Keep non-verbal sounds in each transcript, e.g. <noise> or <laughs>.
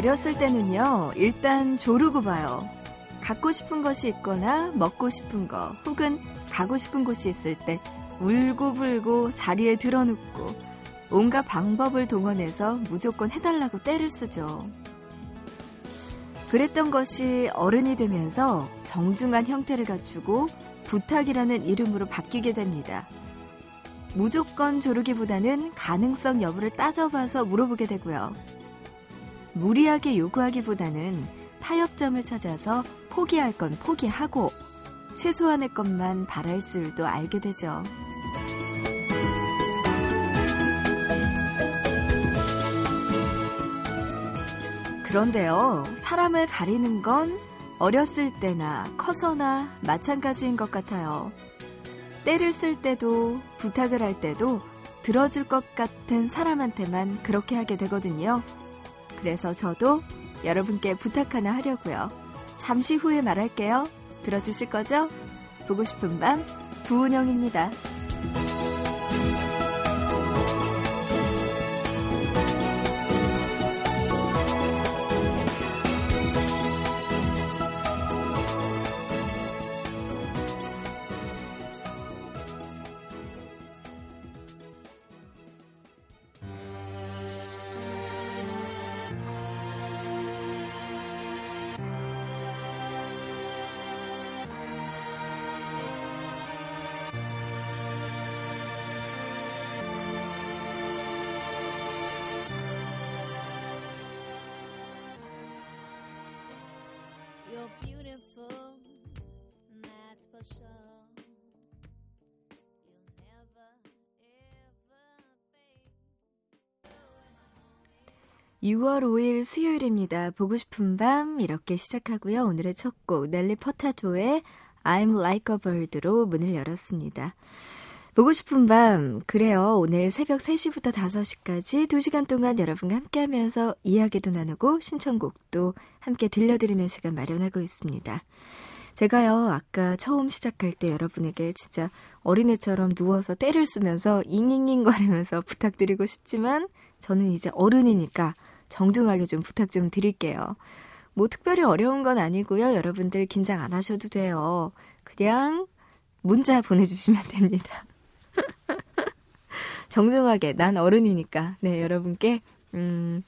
어렸을 때는요, 일단 조르고 봐요. 갖고 싶은 것이 있거나 먹고 싶은 거 혹은 가고 싶은 곳이 있을 때 울고불고 자리에 드러눕고 온갖 방법을 동원해서 무조건 해달라고 때를 쓰죠. 그랬던 것이 어른이 되면서 정중한 형태를 갖추고 부탁이라는 이름으로 바뀌게 됩니다. 무조건 조르기보다는 가능성 여부를 따져봐서 물어보게 되고요. 무리하게 요구하기보다는 타협점을 찾아서 포기할 건 포기하고 최소한의 것만 바랄 줄도 알게 되죠. 그런데요, 사람을 가리는 건 어렸을 때나 커서나 마찬가지인 것 같아요. 때를 쓸 때도 부탁을 할 때도 들어줄 것 같은 사람한테만 그렇게 하게 되거든요. 그래서 저도 여러분께 부탁 하나 하려고요. 잠시 후에 말할게요. 들어주실 거죠? 보고 싶은 밤, 부은영입니다. 6월 5일 수요일입니다. 보고 싶은 밤 이렇게 시작하고요. 오늘의 첫 곡 넬리 퍼타토의 I'm Like a Bird로 문을 열었습니다. 보고 싶은 밤 그래요. 오늘 새벽 3시부터 5시까지 2시간 동안 여러분과 함께하면서 이야기도 나누고 신청곡도 함께 들려드리는 시간 마련하고 있습니다. 제가요, 아까 처음 시작할 때 여러분에게 진짜 어린애처럼 누워서 때를 쓰면서 잉잉잉 거리면서 부탁드리고 싶지만 저는 이제 어른이니까 정중하게 좀 부탁 좀 드릴게요. 뭐 특별히 어려운 건 아니고요. 여러분들 긴장 안 하셔도 돼요. 그냥 문자 보내주시면 됩니다. <laughs> 정중하게 난 어른이니까 네 여러분께 음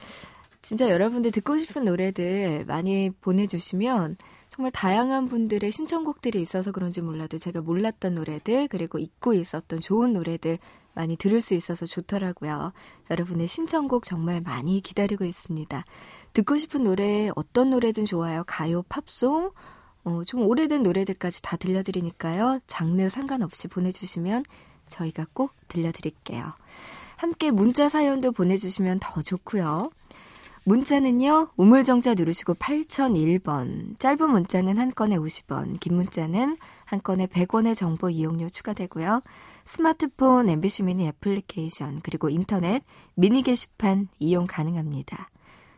진짜 여러분들 듣고 싶은 노래들 많이 보내주시면 정말 다양한 분들의 신청곡들이 있어서 그런지 몰라도 제가 몰랐던 노래들 그리고 잊고 있었던 좋은 노래들 많이 들을 수 있어서 좋더라고요. 여러분의 신청곡 정말 많이 기다리고 있습니다. 듣고 싶은 노래 어떤 노래든 좋아요. 가요, 팝송, 어, 좀 오래된 노래들까지 다 들려드리니까요. 장르 상관없이 보내주시면 저희가 꼭 들려드릴게요. 함께 문자 사연도 보내주시면 더 좋고요. 문자는요, 우물정자 누르시고 8001번. 짧은 문자는 한 건에 50원, 긴 문자는 한 건에 100원의 정보 이용료 추가되고요. 스마트폰, MBC 미니 애플리케이션, 그리고 인터넷, 미니 게시판 이용 가능합니다.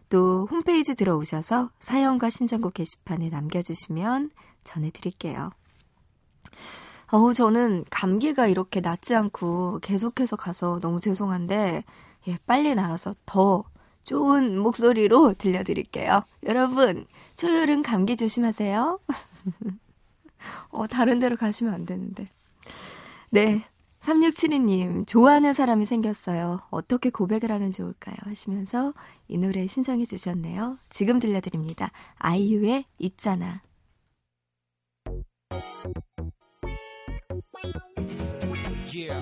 또 홈페이지 들어오셔서 사연과 신청곡 게시판에 남겨주시면 전해드릴게요. 어우, 저는 감기가 이렇게 낫지 않고 계속해서 가서 너무 죄송한데, 예, 빨리 나와서 더 좋은 목소리로 들려드릴게요. 여러분, 초여름 감기 조심하세요. <laughs> 어, 다른 데로 가시면 안 되는데. 네. 3672님, 좋아하는 사람이 생겼어요. 어떻게 고백을 하면 좋을까요? 하시면서 이 노래 신청해 주셨네요. 지금 들려드립니다. 아이유의 있잖아. Yeah,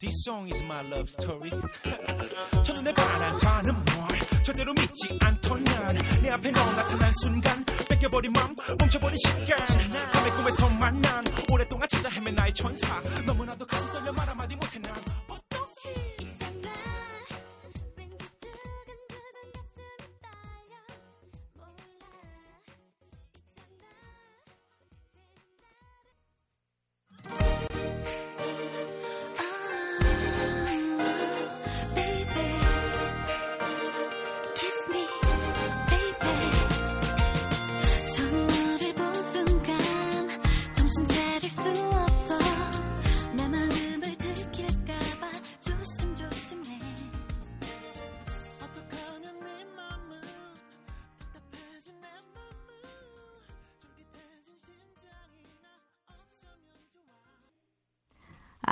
this song is my love story. <laughs> 첫눈에 반한다는 뭘 절대로 믿지 않던 난내 앞에 너 나타난 순간 뺏겨버린 맘 멈춰버린 시간 밤의 꿈에서 만난 오랫동안 찾아 헤맨 나의 천사 너무나도 가슴 떨려 말 한마디 못해 난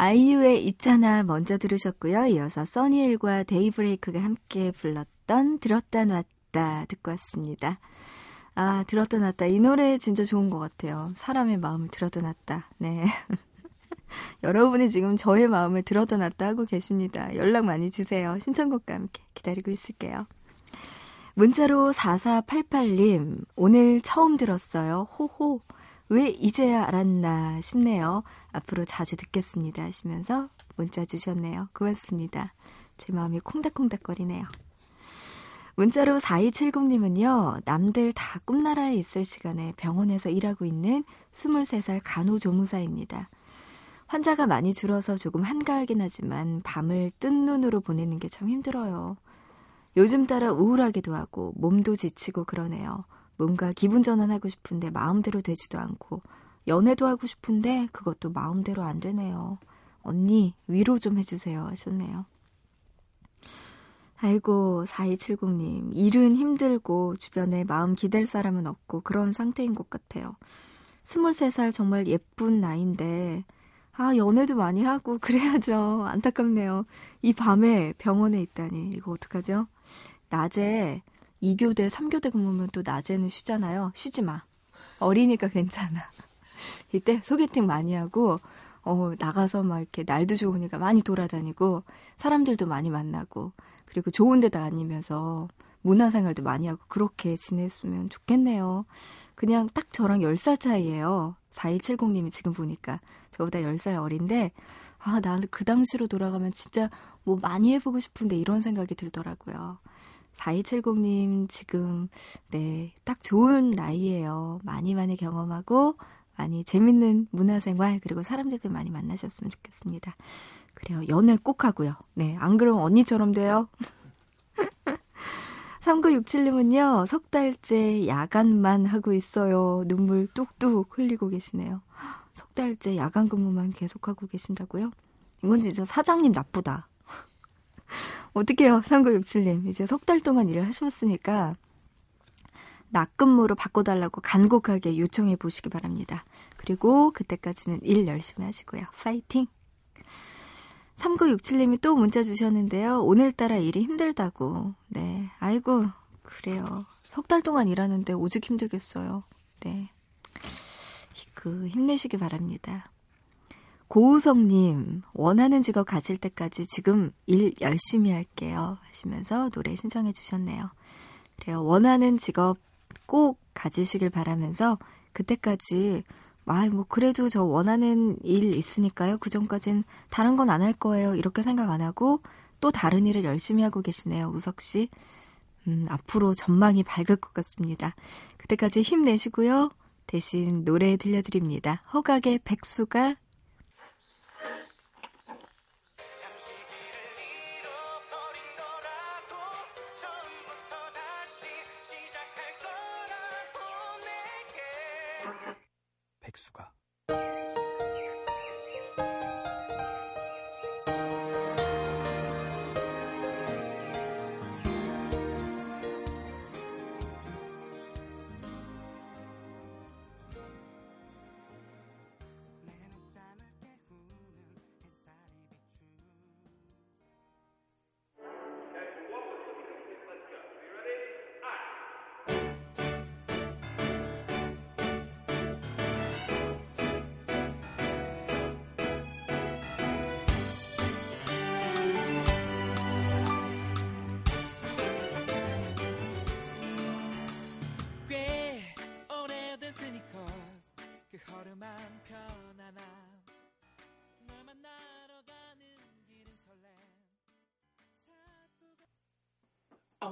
아이유의 있잖아 먼저 들으셨고요. 이어서 써니엘과 데이브레이크가 함께 불렀던 들었다 놨다 듣고 왔습니다. 아, 들었다 놨다. 이 노래 진짜 좋은 것 같아요. 사람의 마음을 들었다 놨다. 네. <laughs> 여러분이 지금 저의 마음을 들었다 놨다 하고 계십니다. 연락 많이 주세요. 신청곡과 함께 기다리고 있을게요. 문자로 4488님, 오늘 처음 들었어요. 호호. 왜 이제야 알았나 싶네요. 앞으로 자주 듣겠습니다. 하시면서 문자 주셨네요. 고맙습니다. 제 마음이 콩닥콩닥거리네요. 문자로 4270님은요, 남들 다 꿈나라에 있을 시간에 병원에서 일하고 있는 23살 간호조무사입니다. 환자가 많이 줄어서 조금 한가하긴 하지만 밤을 뜬 눈으로 보내는 게 참 힘들어요. 요즘 따라 우울하기도 하고 몸도 지치고 그러네요. 뭔가 기분 전환하고 싶은데 마음대로 되지도 않고 연애도 하고 싶은데 그것도 마음대로 안 되네요. 언니 위로 좀 해주세요 하셨네요. 아이고 4270님 일은 힘들고 주변에 마음 기댈 사람은 없고 그런 상태인 것 같아요. 23살 정말 예쁜 나이인데 아 연애도 많이 하고 <laughs> 그래야죠. 안타깝네요. 이 밤에 병원에 있다니 이거 어떡하죠? 낮에 2교대, 3교대 근무면 또 낮에는 쉬잖아요. 쉬지 마. 어리니까 괜찮아. <laughs> 이때 소개팅 많이 하고, 어, 나가서 막 이렇게 날도 좋으니까 많이 돌아다니고, 사람들도 많이 만나고, 그리고 좋은 데 다니면서 문화생활도 많이 하고, 그렇게 지냈으면 좋겠네요. 그냥 딱 저랑 10살 차이예요. 4170님이 지금 보니까. 저보다 10살 어린데, 아, 나는 그 당시로 돌아가면 진짜 뭐 많이 해보고 싶은데 이런 생각이 들더라고요. 4270님 지금 네, 딱 좋은 나이에요 많이 많이 경험하고 많이 재밌는 문화생활 그리고 사람들도 많이 만나셨으면 좋겠습니다. 그래요. 연애 꼭 하고요. 네, 안 그러면 언니처럼 돼요. <laughs> 3967님은요, 석 달째 야간만 하고 있어요. 눈물 뚝뚝 흘리고 계시네요. 석 달째 야간 근무만 계속하고 계신다고요? 이건 진짜 사장님 나쁘다. <laughs> 어떡해요, 3967님. 이제 석 달 동안 일을 하셨으니까, 낮근무로 바꿔달라고 간곡하게 요청해 보시기 바랍니다. 그리고 그때까지는 일 열심히 하시고요. 파이팅! 3967님이 또 문자 주셨는데요. 오늘따라 일이 힘들다고. 네. 아이고, 그래요. 석 달 동안 일하는데 오직 힘들겠어요. 네. 그, 힘내시기 바랍니다. 고우성님, 원하는 직업 가질 때까지 지금 일 열심히 할게요. 하시면서 노래 신청해 주셨네요. 그래요. 원하는 직업 꼭 가지시길 바라면서 그때까지 아, 뭐, 그래도 저 원하는 일 있으니까요. 그 전까진 다른 건 안 할 거예요. 이렇게 생각 안 하고 또 다른 일을 열심히 하고 계시네요. 우석 씨. 음, 앞으로 전망이 밝을 것 같습니다. 그때까지 힘내시고요. 대신 노래 들려드립니다. 허각의 백수가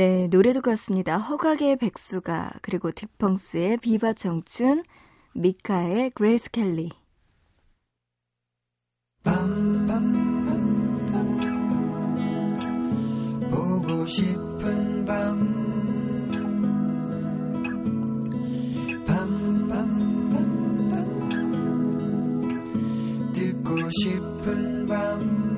네, 노래 듣고 왔습니다. 허각의 백수가, 그리고 딕펑스의 비바 청춘, 미카의 Grace Kelly. 밤밤밤밤 보고 싶은 밤 듣고 싶은 밤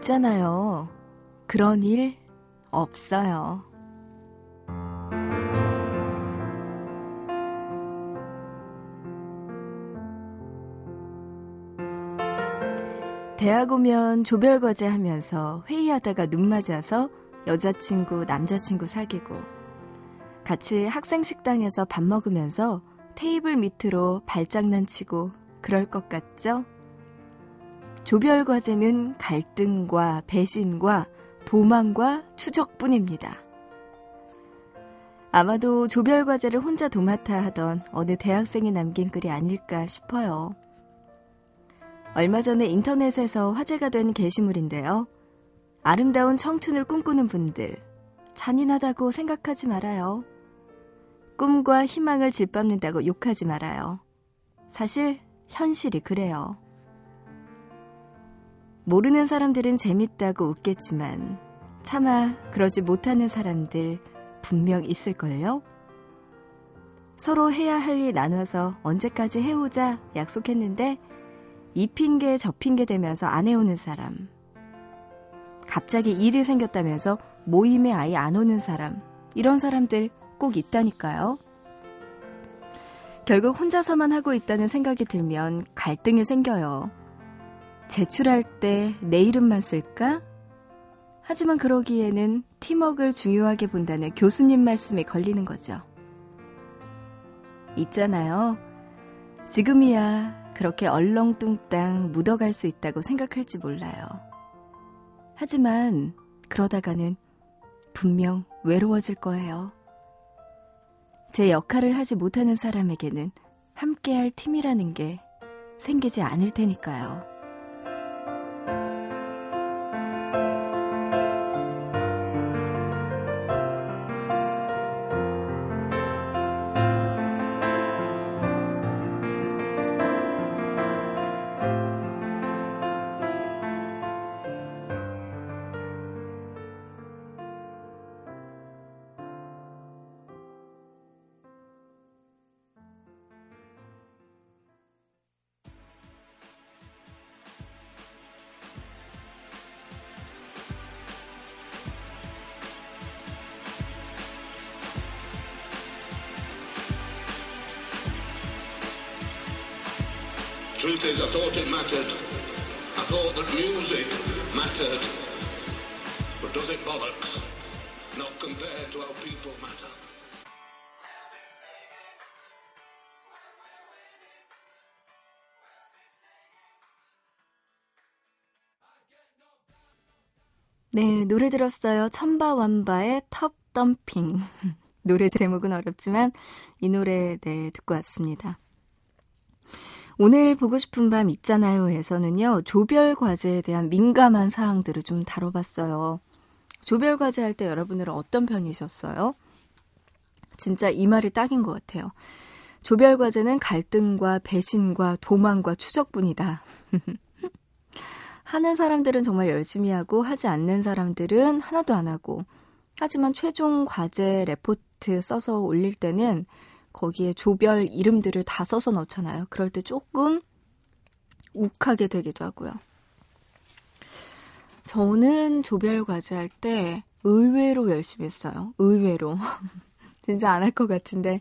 있잖아요. 그런 일 없어요. 대학 오면 조별과제 하면서 회의하다가 눈 맞아서 여자친구, 남자친구 사귀고 같이 학생 식당에서 밥 먹으면서 테이블 밑으로 발장난 치고 그럴 것 같죠? 조별 과제는 갈등과 배신과 도망과 추적뿐입니다. 아마도 조별 과제를 혼자 도맡아 하던 어느 대학생이 남긴 글이 아닐까 싶어요. 얼마 전에 인터넷에서 화제가 된 게시물인데요. 아름다운 청춘을 꿈꾸는 분들, 잔인하다고 생각하지 말아요. 꿈과 희망을 짓밟는다고 욕하지 말아요. 사실, 현실이 그래요. 모르는 사람들은 재밌다고 웃겠지만 차마 그러지 못하는 사람들 분명 있을걸요? 서로 해야 할 일 나눠서 언제까지 해오자 약속했는데 이 핑계 저 핑계 대면서 안 해오는 사람. 갑자기 일이 생겼다면서 모임에 아예 안 오는 사람. 이런 사람들 꼭 있다니까요. 결국 혼자서만 하고 있다는 생각이 들면 갈등이 생겨요. 제출할 때 내 이름만 쓸까? 하지만 그러기에는 팀워크를 중요하게 본다는 교수님 말씀에 걸리는 거죠. 있잖아요. 지금이야 그렇게 얼렁뚱땅 묻어갈 수 있다고 생각할지 몰라요. 하지만 그러다가는 분명 외로워질 거예요. 제 역할을 하지 못하는 사람에게는 함께할 팀이라는 게 생기지 않을 테니까요. Truth is, I thought it mattered. I thought that music mattered. But does it bollocks? Not compared to how people matter. 네, 노래 들었어요. 천바완바의 텁 덤핑. 노래 제목은 어렵지만 이 노래 네, 듣고 왔습니다. 오늘 보고 싶은 밤 있잖아요에서는요. 조별 과제에 대한 민감한 사항들을 좀 다뤄봤어요. 조별 과제 할 때 여러분들은 어떤 편이셨어요? 진짜 이 말이 딱인 것 같아요. 조별 과제는 갈등과 배신과 도망과 추적뿐이다. <laughs> 하는 사람들은 정말 열심히 하고 하지 않는 사람들은 하나도 안 하고 하지만 최종 과제 레포트 써서 올릴 때는 거기에 조별 이름들을 다 써서 넣잖아요. 그럴 때 조금 욱하게 되기도 하고요. 저는 조별 과제 할 때 의외로 열심히 했어요. 의외로. <laughs> 진짜 안 할 것 같은데,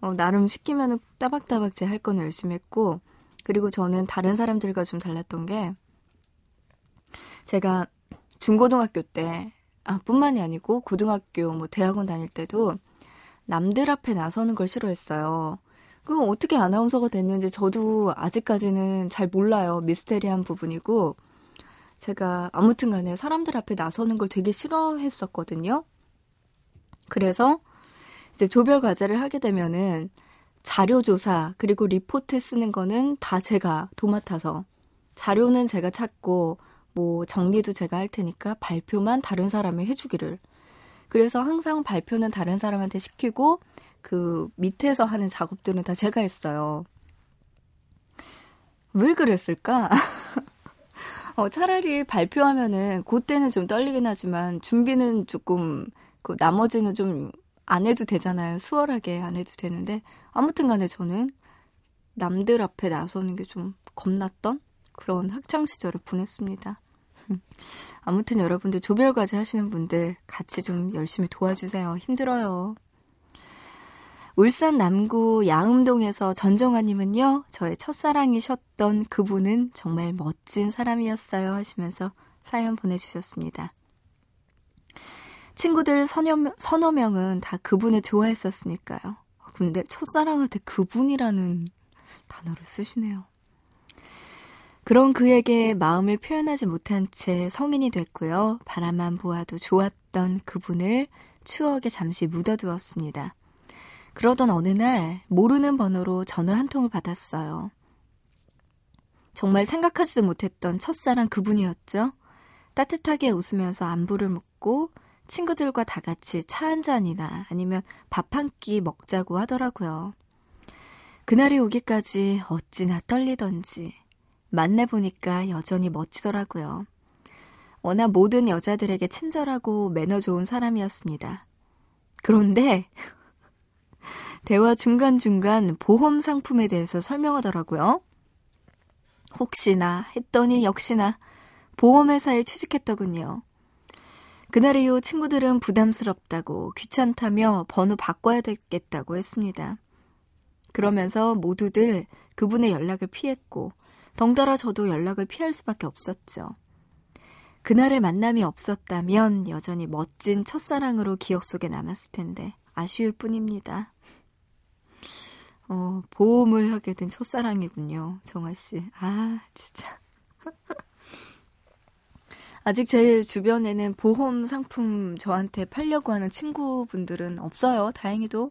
어, 나름 시키면 따박따박 제할 거는 열심히 했고, 그리고 저는 다른 사람들과 좀 달랐던 게, 제가 중고등학교 때, 아, 뿐만이 아니고, 고등학교, 뭐, 대학원 다닐 때도, 남들 앞에 나서는 걸 싫어했어요. 그건 어떻게 아나운서가 됐는지 저도 아직까지는 잘 몰라요. 미스테리한 부분이고. 제가 아무튼 간에 사람들 앞에 나서는 걸 되게 싫어했었거든요. 그래서 이제 조별 과제를 하게 되면은 자료 조사 그리고 리포트 쓰는 거는 다 제가 도맡아서 자료는 제가 찾고 뭐 정리도 제가 할 테니까 발표만 다른 사람이 해주기를. 그래서 항상 발표는 다른 사람한테 시키고 그 밑에서 하는 작업들은 다 제가 했어요. 왜 그랬을까? <laughs> 어, 차라리 발표하면은 그때는 좀 떨리긴 하지만 준비는 조금 그 나머지는 좀 안 해도 되잖아요. 수월하게 안 해도 되는데 아무튼 간에 저는 남들 앞에 나서는 게 좀 겁났던 그런 학창 시절을 보냈습니다. 아무튼 여러분들 조별과제 하시는 분들 같이 좀 열심히 도와주세요. 힘들어요. 울산 남구 양음동에서 전정아님은요, 저의 첫사랑이셨던 그분은 정말 멋진 사람이었어요 하시면서 사연 보내주셨습니다. 친구들 서너, 서너 명은 다 그분을 좋아했었으니까요. 근데 첫사랑한테 그분이라는 단어를 쓰시네요. 그런 그에게 마음을 표현하지 못한 채 성인이 됐고요. 바라만 보아도 좋았던 그분을 추억에 잠시 묻어두었습니다. 그러던 어느 날 모르는 번호로 전화 한 통을 받았어요. 정말 생각하지도 못했던 첫사랑 그분이었죠. 따뜻하게 웃으면서 안부를 묻고 친구들과 다 같이 차 한 잔이나 아니면 밥 한 끼 먹자고 하더라고요. 그날이 오기까지 어찌나 떨리던지 만나보니까 여전히 멋지더라고요. 워낙 모든 여자들에게 친절하고 매너 좋은 사람이었습니다. 그런데 <laughs> 대화 중간중간 보험 상품에 대해서 설명하더라고요. 혹시나 했더니 역시나 보험회사에 취직했더군요. 그날 이후 친구들은 부담스럽다고 귀찮다며 번호 바꿔야 되겠다고 했습니다. 그러면서 모두들 그분의 연락을 피했고 덩달아 저도 연락을 피할 수밖에 없었죠. 그날의 만남이 없었다면 여전히 멋진 첫사랑으로 기억 속에 남았을 텐데 아쉬울 뿐입니다. 어, 보험을 하게 된 첫사랑이군요. 정아 씨. 아, 진짜. <laughs> 아직 제 주변에는 보험 상품 저한테 팔려고 하는 친구분들은 없어요. 다행히도.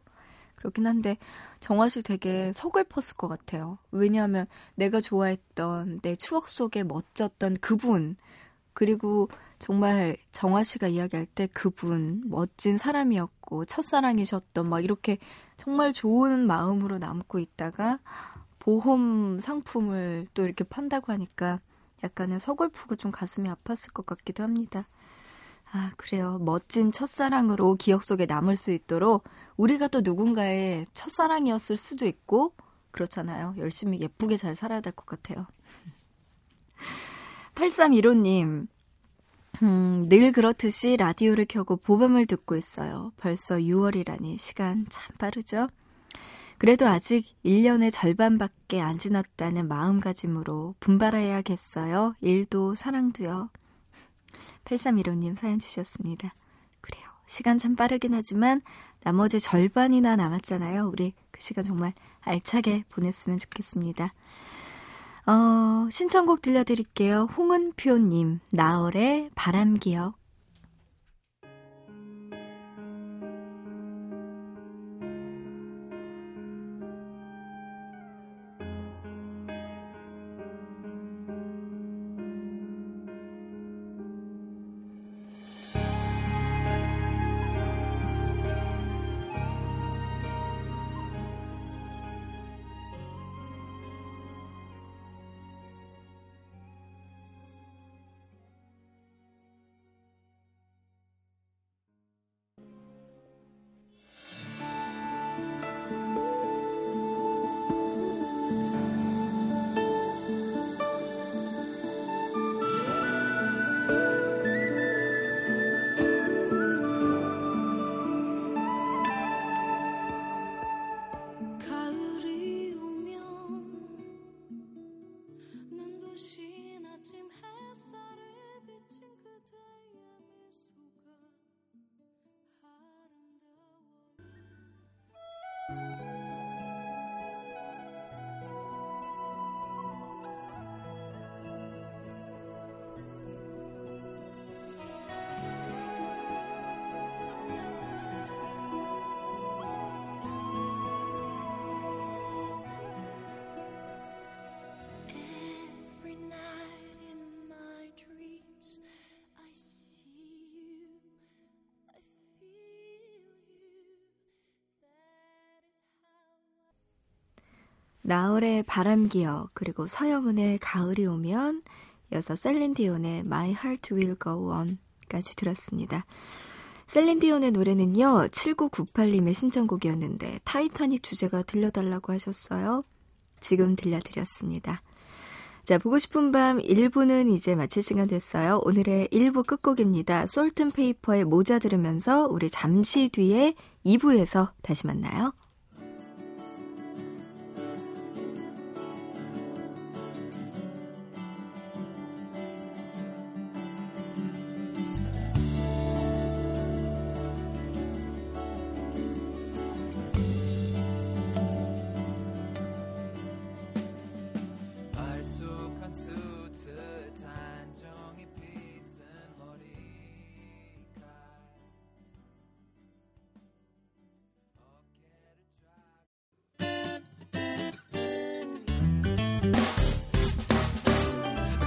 그렇긴 한데 정화 씨 되게 서글펐을 것 같아요. 왜냐하면 내가 좋아했던 내 추억 속에 멋졌던 그분 그리고 정말 정화 씨가 이야기할 때 그분 멋진 사람이었고 첫사랑이셨던 막 이렇게 정말 좋은 마음으로 남고 있다가 보험 상품을 또 이렇게 판다고 하니까 약간의 서글프고 좀 가슴이 아팠을 것 같기도 합니다. 아, 그래요. 멋진 첫사랑으로 기억 속에 남을 수 있도록 우리가 또 누군가의 첫사랑이었을 수도 있고, 그렇잖아요. 열심히 예쁘게 잘 살아야 될 것 같아요. <laughs> 8315님, 음, 늘 그렇듯이 라디오를 켜고 보밤을 듣고 있어요. 벌써 6월이라니 시간 참 빠르죠? 그래도 아직 1년의 절반밖에 안 지났다는 마음가짐으로 분발해야겠어요. 일도 사랑도요. 8315님 사연 주셨습니다. 그래요. 시간 참 빠르긴 하지만 나머지 절반이나 남았잖아요. 우리 그 시간 정말 알차게 보냈으면 좋겠습니다. 어, 신청곡 들려드릴게요. 홍은표님, 나얼의 바람기억. 나얼의 바람기억 그리고 서영은의 가을이 오면 이어서 셀린디온의 My Heart Will Go On까지 들었습니다. 셀린디온의 노래는요 7998님의 신청곡이었는데 타이타닉 주제가 들려달라고 하셨어요. 지금 들려드렸습니다. 자, 보고 싶은 밤 1부는 이제 마칠 시간 됐어요. 오늘의 1부 끝곡입니다. 솔튼페이퍼의 모자 들으면서 우리 잠시 뒤에 2부에서 다시 만나요.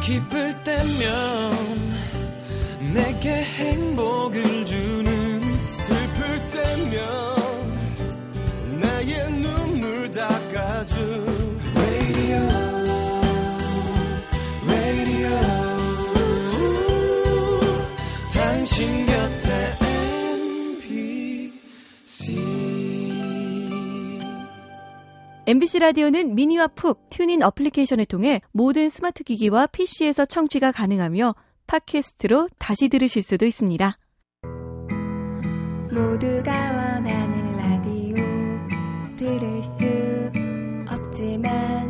기쁠 때면 내게 행복을 주는 슬플 때면 나의 눈물 닦아준 radio, radio. 당신 곁에 MBC MBC 라디오는 미니와 pooq TuneIn 어플리케이션을 통해 모든 스마트 기기와 PC에서 청취가 가능하며 팟캐스트로 다시 들으실 수도 있습니다. 모두가 원하는 라디오 들을 수 없지만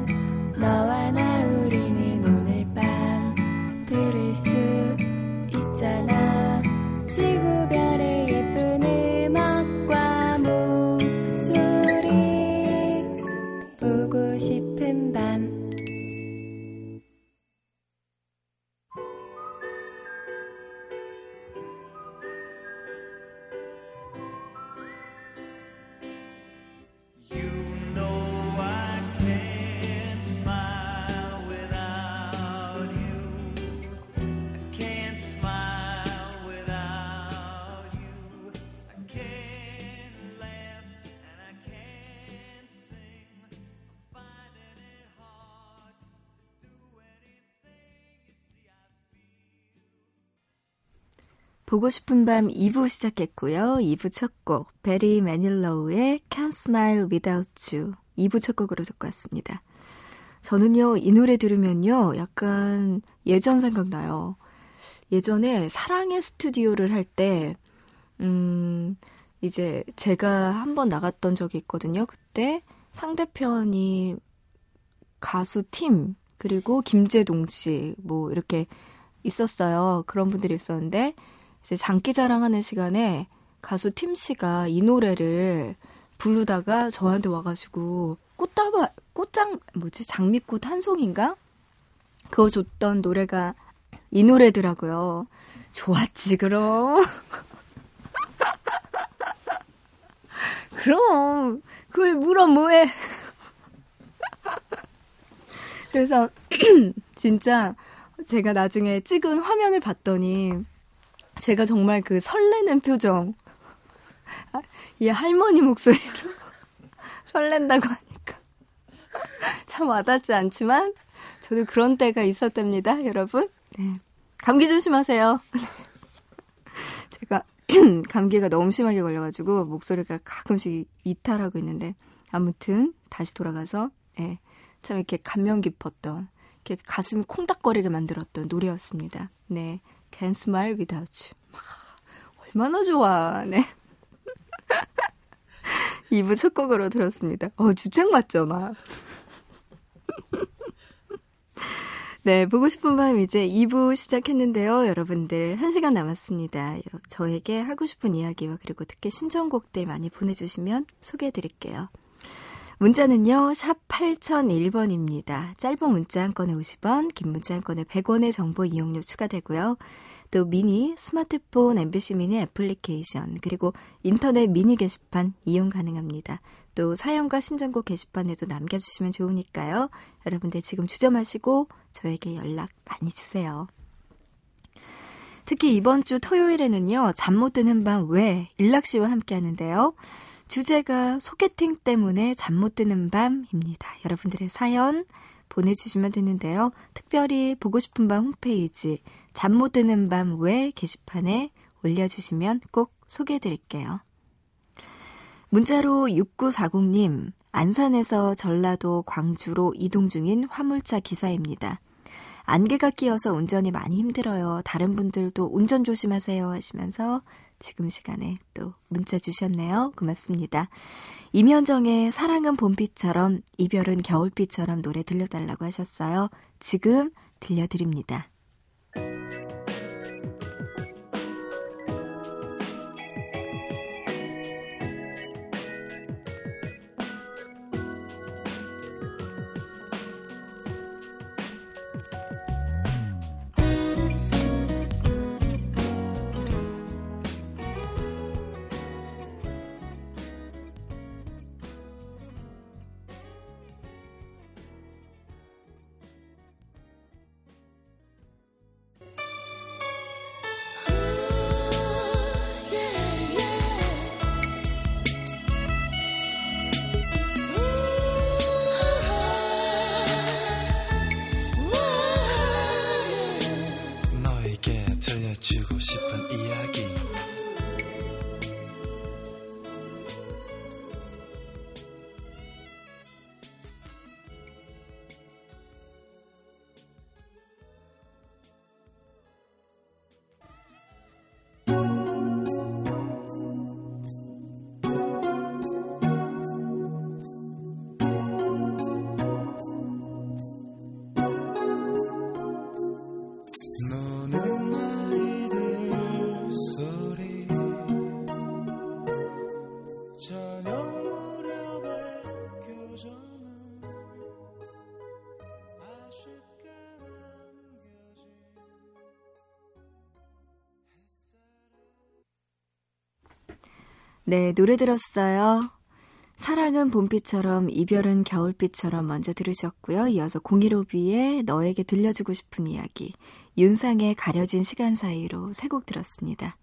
보고 싶은 밤 2부 시작했고요. 2부 첫 곡, 베리 매닐로우의 Can't Smile Without You. 2부 첫 곡으로 듣고 왔습니다. 저는요, 이 노래 들으면요, 약간 예전 생각나요. 예전에 사랑의 스튜디오를 할 때, 음, 이제 제가 한번 나갔던 적이 있거든요. 그때 상대편이 가수 팀, 그리고 김재동 씨, 뭐, 이렇게 있었어요. 그런 분들이 있었는데, 이제 장기 자랑하는 시간에 가수 팀 씨가 이 노래를 부르다가 저한테 와가지고 꽃다발 꽃장 뭐지 장미꽃 한 송인가 그거 줬던 노래가 이 노래더라고요. 좋았지 그럼. <laughs> 그럼 그걸 물어 뭐해. <laughs> 그래서 <clears throat> 진짜 제가 나중에 찍은 화면을 봤더니 제가 정말 그 설레는 표정. 아, 이 할머니 목소리로 <laughs> 설렌다고 하니까 참 와닿지 않지만 저도 그런 때가 있었답니다, 여러분. 네. 감기 조심하세요. <laughs> 제가 <clears throat> 감기가 너무 심하게 걸려가지고 목소리가 가끔씩 이탈하고 있는데 아무튼 다시 돌아가서 예, 참 이렇게 감명 깊었던 이렇게 가슴이 콩닥거리게 만들었던 노래였습니다. 네, Can Smile Without You. 아, 얼마나 좋아. 네. <laughs> 2부 첫 곡으로 들었습니다. 어, 주책 나. <laughs> 네, 보고 싶은 밤 이제 2부 시작했는데요. 여러분들, 1시간 남았습니다. 저에게 하고 싶은 이야기와 그리고 듣기 신청곡들 많이 보내주시면 소개해드릴게요. 문자는요, 샵 8001번입니다. 짧은 문자 한 건에 50원, 긴 문자 한 건에 100원의 정보 이용료 추가되고요. 또 미니, 스마트폰, MBC 미니 애플리케이션, 그리고 인터넷 미니 게시판 이용 가능합니다. 또 사연과 신청곡 게시판에도 남겨주시면 좋으니까요. 여러분들 지금 주저마시고 저에게 연락 많이 주세요. 특히 이번 주 토요일에는요, 잠 못 드는 밤 왜 일락 씨와 함께 하는데요. 주제가 소개팅 때문에 잠 못 드는 밤입니다. 여러분들의 사연 보내주시면 되는데요. 특별히 보고 싶은 밤 홈페이지 잠 못 드는 밤 외 게시판에 올려주시면 꼭 소개해드릴게요. 문자로 6940님, 안산에서 전라도 광주로 이동 중인 화물차 기사입니다. 안개가 끼어서 운전이 많이 힘들어요. 다른 분들도 운전 조심하세요 하시면서 지금 시간에 또 문자 주셨네요. 고맙습니다. 임현정의 사랑은 봄비처럼 이별은 겨울비처럼 노래 들려달라고 하셨어요. 지금 들려드립니다. 네, 노래 들었어요. 사랑은 봄비처럼 이별은 겨울비처럼 먼저 들으셨고요. 이어서 015B의 너에게 들려주고 싶은 이야기, 윤상의 가려진 시간 사이로 세 곡 들었습니다.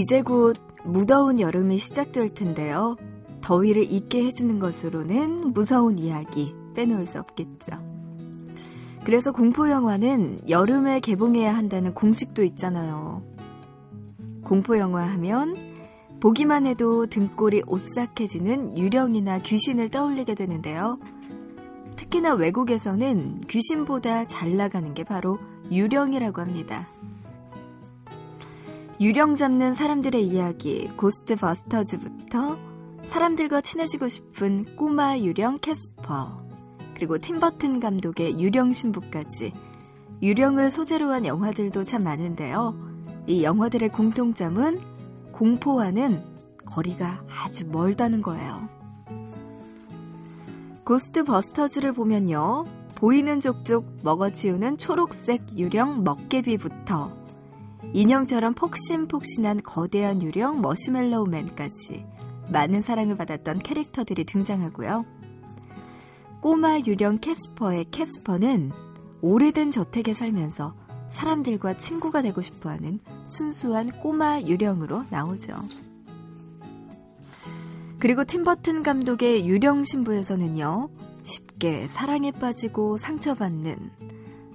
이제 곧 무더운 여름이 시작될 텐데요. 더위를 잊게 해주는 것으로는 무서운 이야기 빼놓을 수 없겠죠. 그래서 공포영화는 여름에 개봉해야 한다는 공식도 있잖아요. 공포영화 하면 보기만 해도 등골이 오싹해지는 유령이나 귀신을 떠올리게 되는데요. 특히나 외국에서는 귀신보다 잘 나가는 게 바로 유령이라고 합니다. 유령 잡는 사람들의 이야기, Ghostbusters부터 사람들과 친해지고 싶은 꼬마 유령 캐스퍼, 그리고 팀버튼 감독의 유령 신부까지 유령을 소재로 한 영화들도 참 많은데요. 이 영화들의 공통점은 공포와는 거리가 아주 멀다는 거예요. 고스트 버스터즈를 보면요. 보이는 족족 먹어치우는 초록색 유령 먹개비부터 인형처럼 폭신폭신한 거대한 유령 머시멜로우맨까지 많은 사랑을 받았던 캐릭터들이 등장하고요. 꼬마 유령 캐스퍼의 캐스퍼는 오래된 저택에 살면서 사람들과 친구가 되고 싶어 하는 순수한 꼬마 유령으로 나오죠. 그리고 팀버튼 감독의 유령 신부에서는요, 쉽게 사랑에 빠지고 상처받는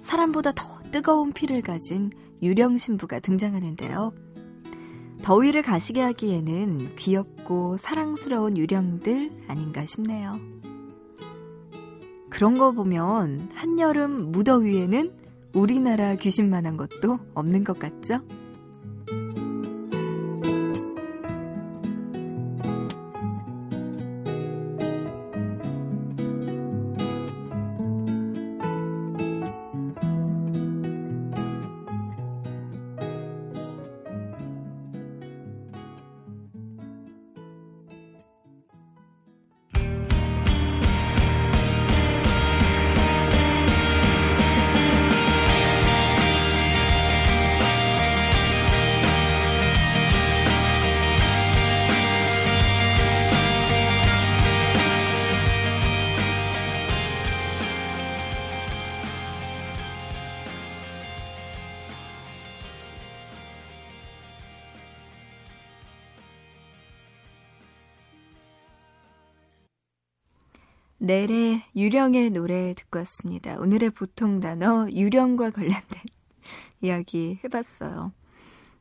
사람보다 더 뜨거운 피를 가진 유령 신부가 등장하는데요. 더위를 가시게 하기에는 귀엽고 사랑스러운 유령들 아닌가 싶네요. 그런 거 보면 한여름 무더위에는 우리나라 귀신만한 것도 없는 것 같죠? 넬의 유령의 노래 듣고 왔습니다. 오늘의 보통 단어 유령과 관련된 <laughs> 이야기 해봤어요.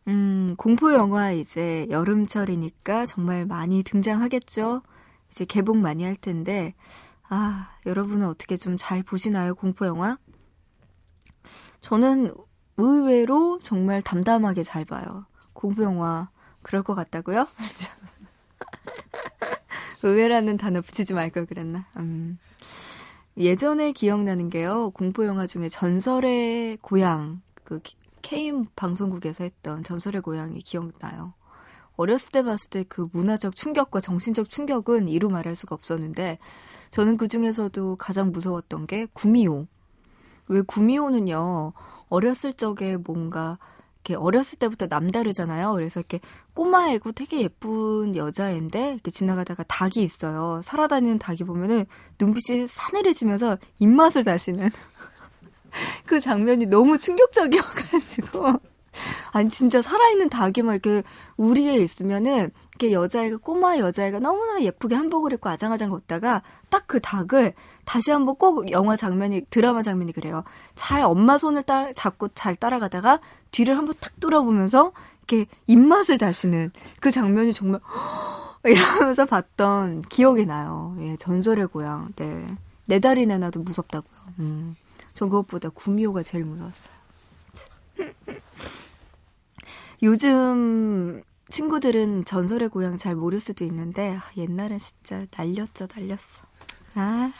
음, 공포 영화 이제 여름철이니까 정말 많이 등장하겠죠. 이제 개봉 많이 할 텐데 아 여러분은 어떻게 좀 잘 보시나요 공포 영화? 저는 의외로 정말 담담하게 잘 봐요. 공포 영화 그럴 것 같다고요? <laughs> 의외라는 단어 붙이지 말 걸 그랬나? 음. 예전에 기억나는 게요. 공포 영화 중에 전설의 고향 그 K 방송국에서 했던 전설의 고향이 기억나요. 어렸을 때 봤을 때 그 문화적 충격과 정신적 충격은 이루 말할 수가 없었는데 저는 그 중에서도 가장 무서웠던 게 구미호. 왜 구미호는요. 어렸을 적에 뭔가 이렇게 어렸을 때부터 남다르잖아요. 그래서 이렇게 꼬마애고 되게 예쁜 여자인데 이렇게 지나가다가 닭이 있어요. 살아다니는 닭이 보면은 눈빛이 사늘해지면서 입맛을 다시는 <laughs> 그 장면이 너무 충격적이어가지고 아니 진짜 살아있는 닭이 막 이렇게 우리에 있으면은 이렇게 여자애가 꼬마 여자애가 너무나 예쁘게 한복을 입고 아장아장 걷다가 딱 그 닭을 다시 한번 꼭 영화 장면이 드라마 장면이 그래요. 잘 엄마 손을 따, 잡고 잘 따라가다가 뒤를 한번 탁 돌아보면서 이렇게 입맛을 다시는 그 장면이 정말 <gasps> 이러면서 봤던 기억이 나요. 예, 전설의 고향. 네. 내 다리 내놔도 무섭다고요. 음. 전 그것보다 구미호가 제일 무서웠어요. <laughs> 요즘 친구들은 전설의 고향 잘 모를 수도 있는데 아, 옛날엔 진짜 날렸죠, 날렸어. 아,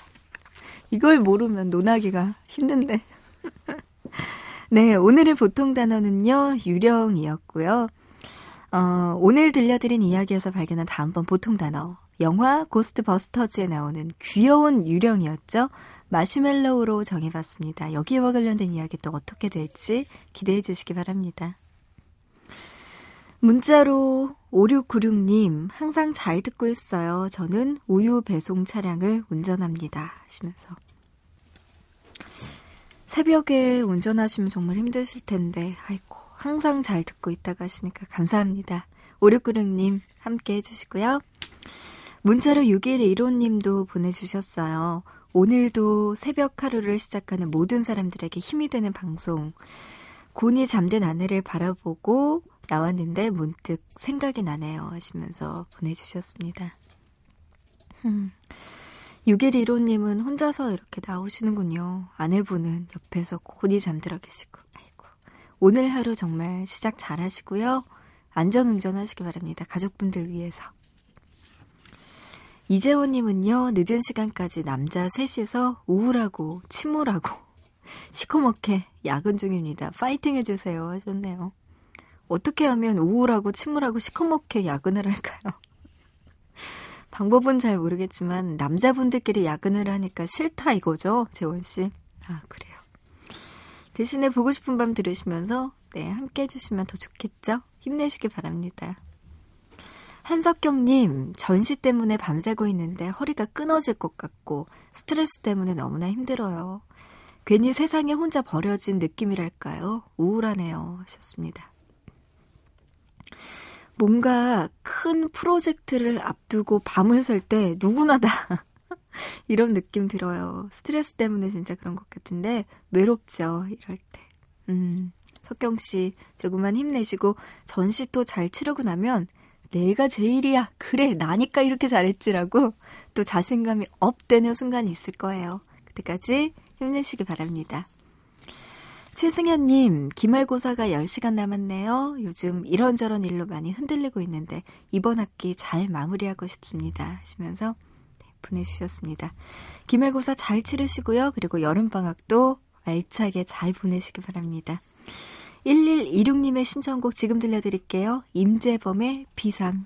이걸 모르면 논하기가 힘든데. <laughs> 네, 오늘의 보통 단어는요, 유령이었고요. 어, 오늘 들려드린 이야기에서 발견한 다음번 보통 단어. 영화 고스트 버스터즈에 나오는 귀여운 유령이었죠. 마시멜로우로 정해봤습니다. 여기와 관련된 이야기 또 어떻게 될지 기대해 주시기 바랍니다. 문자로 5696님, 항상 잘 듣고 있어요. 저는 우유 배송 차량을 운전합니다. 하시면서. 새벽에 운전하시면 정말 힘드실 텐데, 아이고, 항상 잘 듣고 있다가 하시니까 감사합니다. 5696님, 함께 해주시고요. 문자로 6115님도 보내주셨어요. 오늘도 새벽 하루를 시작하는 모든 사람들에게 힘이 되는 방송. 곤히 잠든 아내를 바라보고 나왔는데 문득 생각이 나네요 하시면서 보내주셨습니다. 음. 6115님은 혼자서 이렇게 나오시는군요. 아내분은 옆에서 곤히 잠들어 계시고. 아이고. 오늘 하루 정말 시작 잘 하시고요. 안전 운전 하시기 바랍니다. 가족분들 위해서. 이재원님은요, 늦은 시간까지 남자 셋이서 우울하고 침울하고 시커멓게 야근 중입니다. 파이팅 해주세요. 하셨네요. 어떻게 하면 우울하고 침울하고 시커멓게 야근을 할까요? <laughs> 방법은 잘 모르겠지만 남자분들끼리 야근을 하니까 싫다 이거죠, 재원 씨. 아 그래요. 대신에 보고 싶은 밤 들으시면서 네 함께 해주시면 더 좋겠죠. 힘내시기 바랍니다. 한석경님 전시 때문에 밤새고 있는데 허리가 끊어질 것 같고 스트레스 때문에 너무나 힘들어요. 괜히 세상에 혼자 버려진 느낌이랄까요? 우울하네요. 하셨습니다. 뭔가 큰 프로젝트를 앞두고 밤을 설때 누구나 다 <laughs> 이런 느낌 들어요. 스트레스 때문에 진짜 그런 것 같은데 외롭죠. 이럴 때. 음, 석경 씨 조금만 힘내시고 전시 또 잘 치르고 나면 내가 제일이야. 그래 나니까 이렇게 잘했지라고 또 자신감이 업되는 순간이 있을 거예요. 그때까지 힘내시기 바랍니다. 최승현님, 기말고사가 10시간 남았네요. 요즘 이런저런 일로 많이 흔들리고 있는데, 이번 학기 잘 마무리하고 싶습니다. 하시면서 네, 보내주셨습니다. 기말고사 잘 치르시고요. 그리고 여름방학도 알차게 잘 보내시기 바랍니다. 1126님의 신청곡 지금 들려드릴게요. 임재범의 비상.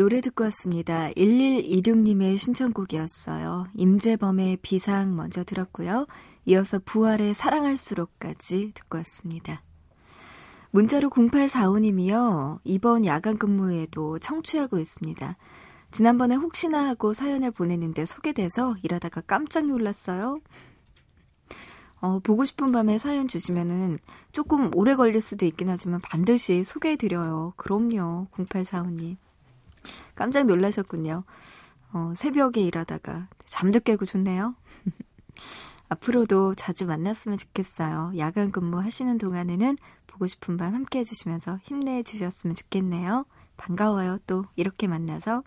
노래 듣고 왔습니다. 1126님의 신청곡이었어요. 임재범의 비상 먼저 들었고요. 이어서 부활의 사랑할수록까지 듣고 왔습니다. 문자로 0845님이요. 이번 야간 근무에도 청취하고 있습니다. 지난번에 혹시나 하고 사연을 보냈는데 소개돼서 일하다가 깜짝 놀랐어요. 어, 보고 싶은 밤에 사연 주시면은 조금 오래 걸릴 수도 있긴 하지만 반드시 소개해드려요. 그럼요. 0845님. 깜짝 놀라셨군요. 어, 새벽에 일하다가 잠도 깨고 좋네요. <laughs> 앞으로도 자주 만났으면 좋겠어요. 야간 근무 하시는 동안에는 보고 싶은 밤 함께 해주시면서 힘내주셨으면 좋겠네요. 반가워요. 또 이렇게 만나서.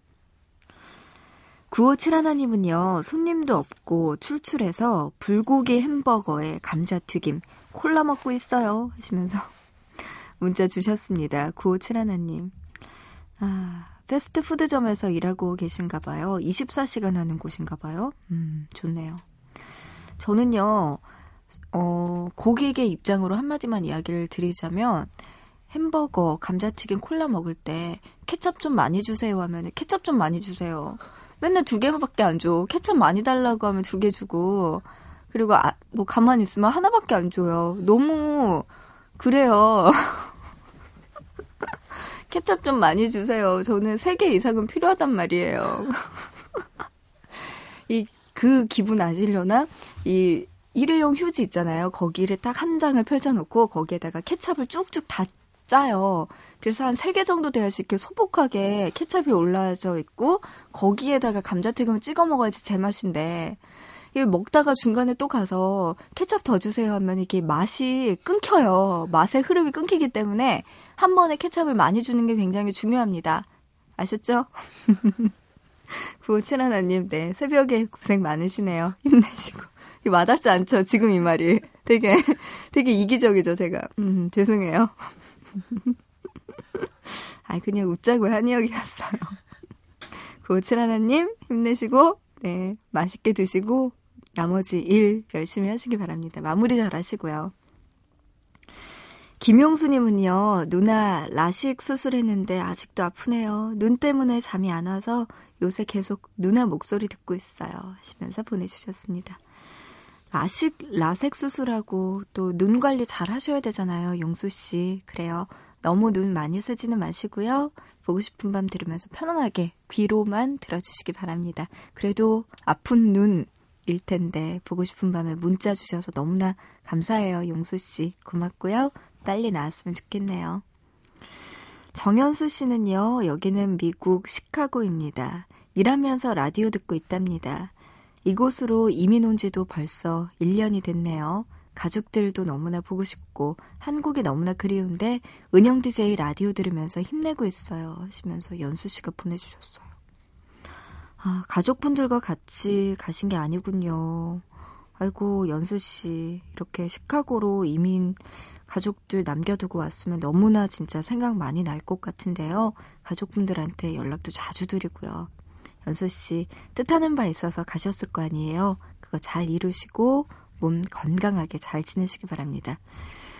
9571님은요, 손님도 없고 출출해서 불고기 햄버거에 감자튀김, 콜라 먹고 있어요. 하시면서 <laughs> 문자 주셨습니다. 9571님. 아, 패스트푸드점에서 일하고 계신가 봐요. 24시간 하는 곳인가 봐요. 음, 좋네요. 저는요, 어, 고객의 입장으로 한마디만 이야기를 드리자면, 햄버거, 감자튀김, 콜라 먹을 때 케찹 좀 많이 주세요 하면 케찹 좀 많이 주세요. 맨날 두 개밖에 안 줘. 케찹 많이 달라고 하면 두 개 주고, 그리고 아, 뭐 가만히 있으면 하나밖에 안 줘요. 너무 그래요. <laughs> 케찹 좀 많이 주세요. 저는 세개 이상은 필요하단 말이에요. <laughs> 이 그 기분 아시려나? 이 일회용 휴지 있잖아요. 거기를 딱 한 장을 펼쳐놓고 거기에다가 케찹을 쭉쭉 다 짜요. 그래서 한세개 정도 돼야지 이렇게 소복하게 케찹이 올라져 있고 거기에다가 감자튀김을 찍어 먹어야지 제맛인데 이게 먹다가 중간에 또 가서 케찹 더 주세요 하면 이게 맛이 끊겨요. 맛의 흐름이 끊기기 때문에 한 번에 케찹을 많이 주는 게 굉장히 중요합니다. 아셨죠? <laughs> 9571님, 네. 새벽에 고생 많으시네요. 힘내시고. 이 와닿지 않죠? 지금 이 말이. 되게, 되게 이기적이죠, 제가. 음, 죄송해요. <laughs> 아이, 그냥 웃자고 한 이야기였어요. 9571님, 힘내시고, 네. 맛있게 드시고, 나머지 일 열심히 하시기 바랍니다. 마무리 잘 하시고요. 김용수님은요, 누나 라식 수술했는데 아직도 아프네요. 눈 때문에 잠이 안 와서 요새 계속 누나 목소리 듣고 있어요. 하시면서 보내주셨습니다. 라식, 라섹 수술하고 또 눈 관리 잘 하셔야 되잖아요, 용수씨. 그래요. 너무 눈 많이 쓰지는 마시고요. 보고 싶은 밤 들으면서 편안하게 귀로만 들어주시기 바랍니다. 그래도 아픈 눈 일 텐데 보고 싶은 밤에 문자 주셔서 너무나 감사해요, 용수 씨. 고맙고요. 빨리 나았으면 좋겠네요. 정현수 씨는요, 여기는 미국 시카고입니다. 일하면서 라디오 듣고 있답니다. 이곳으로 이민 온 지도 벌써 1년이 됐네요. 가족들도 너무나 보고 싶고, 한국이 너무나 그리운데, 은영 DJ 라디오 들으면서 힘내고 있어요. 하시면서 연수 씨가 보내주셨어요. 아, 가족분들과 같이 가신 게 아니군요. 아이고, 연수 씨, 이렇게 시카고로 이민 가족들 남겨두고 왔으면 너무나 진짜 생각 많이 날 것 같은데요. 가족분들한테 연락도 자주 드리고요. 연수 씨, 뜻하는 바 있어서 가셨을 거 아니에요. 그거 잘 이루시고, 몸 건강하게 잘 지내시기 바랍니다.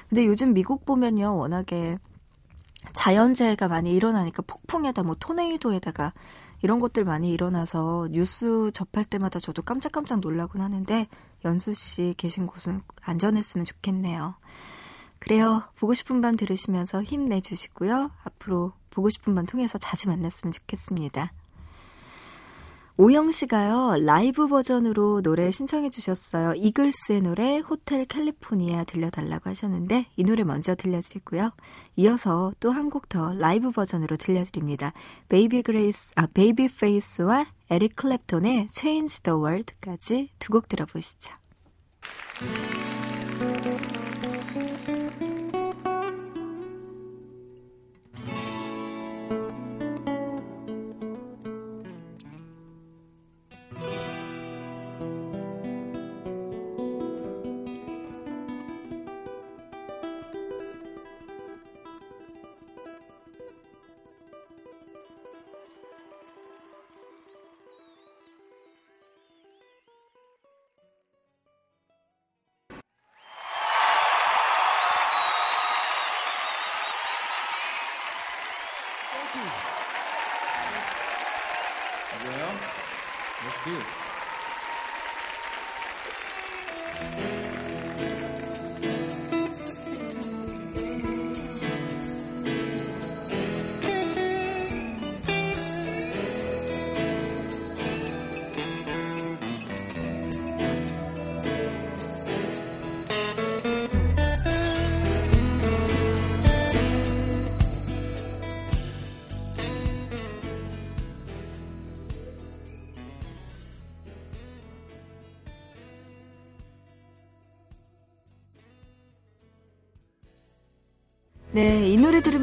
근데 요즘 미국 보면요, 워낙에 자연재해가 많이 일어나니까 폭풍에다 뭐 토네이도에다가 이런 것들 많이 일어나서 뉴스 접할 때마다 저도 깜짝깜짝 놀라곤 하는데 연수 씨 계신 곳은 안전했으면 좋겠네요. 그래요. 보고 싶은 밤 들으시면서 힘내주시고요. 앞으로 보고 싶은 밤 통해서 자주 만났으면 좋겠습니다. 오영 씨가요, 라이브 버전으로 노래 신청해 주셨어요. 이글스의 노래, Hotel California 들려달라고 하셨는데, 이 노래 먼저 들려드리고요. 이어서 또 한 곡 더 라이브 버전으로 들려드립니다. 베이비 그레이스, 아, 베이비 페이스와 에릭 클랩톤의 Change the World까지 두 곡 들어보시죠. Thank you. Well, let's do it.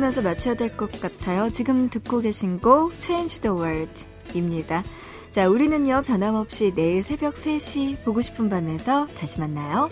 들으면서 마쳐야 될 것 같아요. 지금 듣고 계신 곡 Change the World입니다. 자, 우리는요 변함없이 내일 새벽 3시 보고 싶은 밤에서 다시 만나요.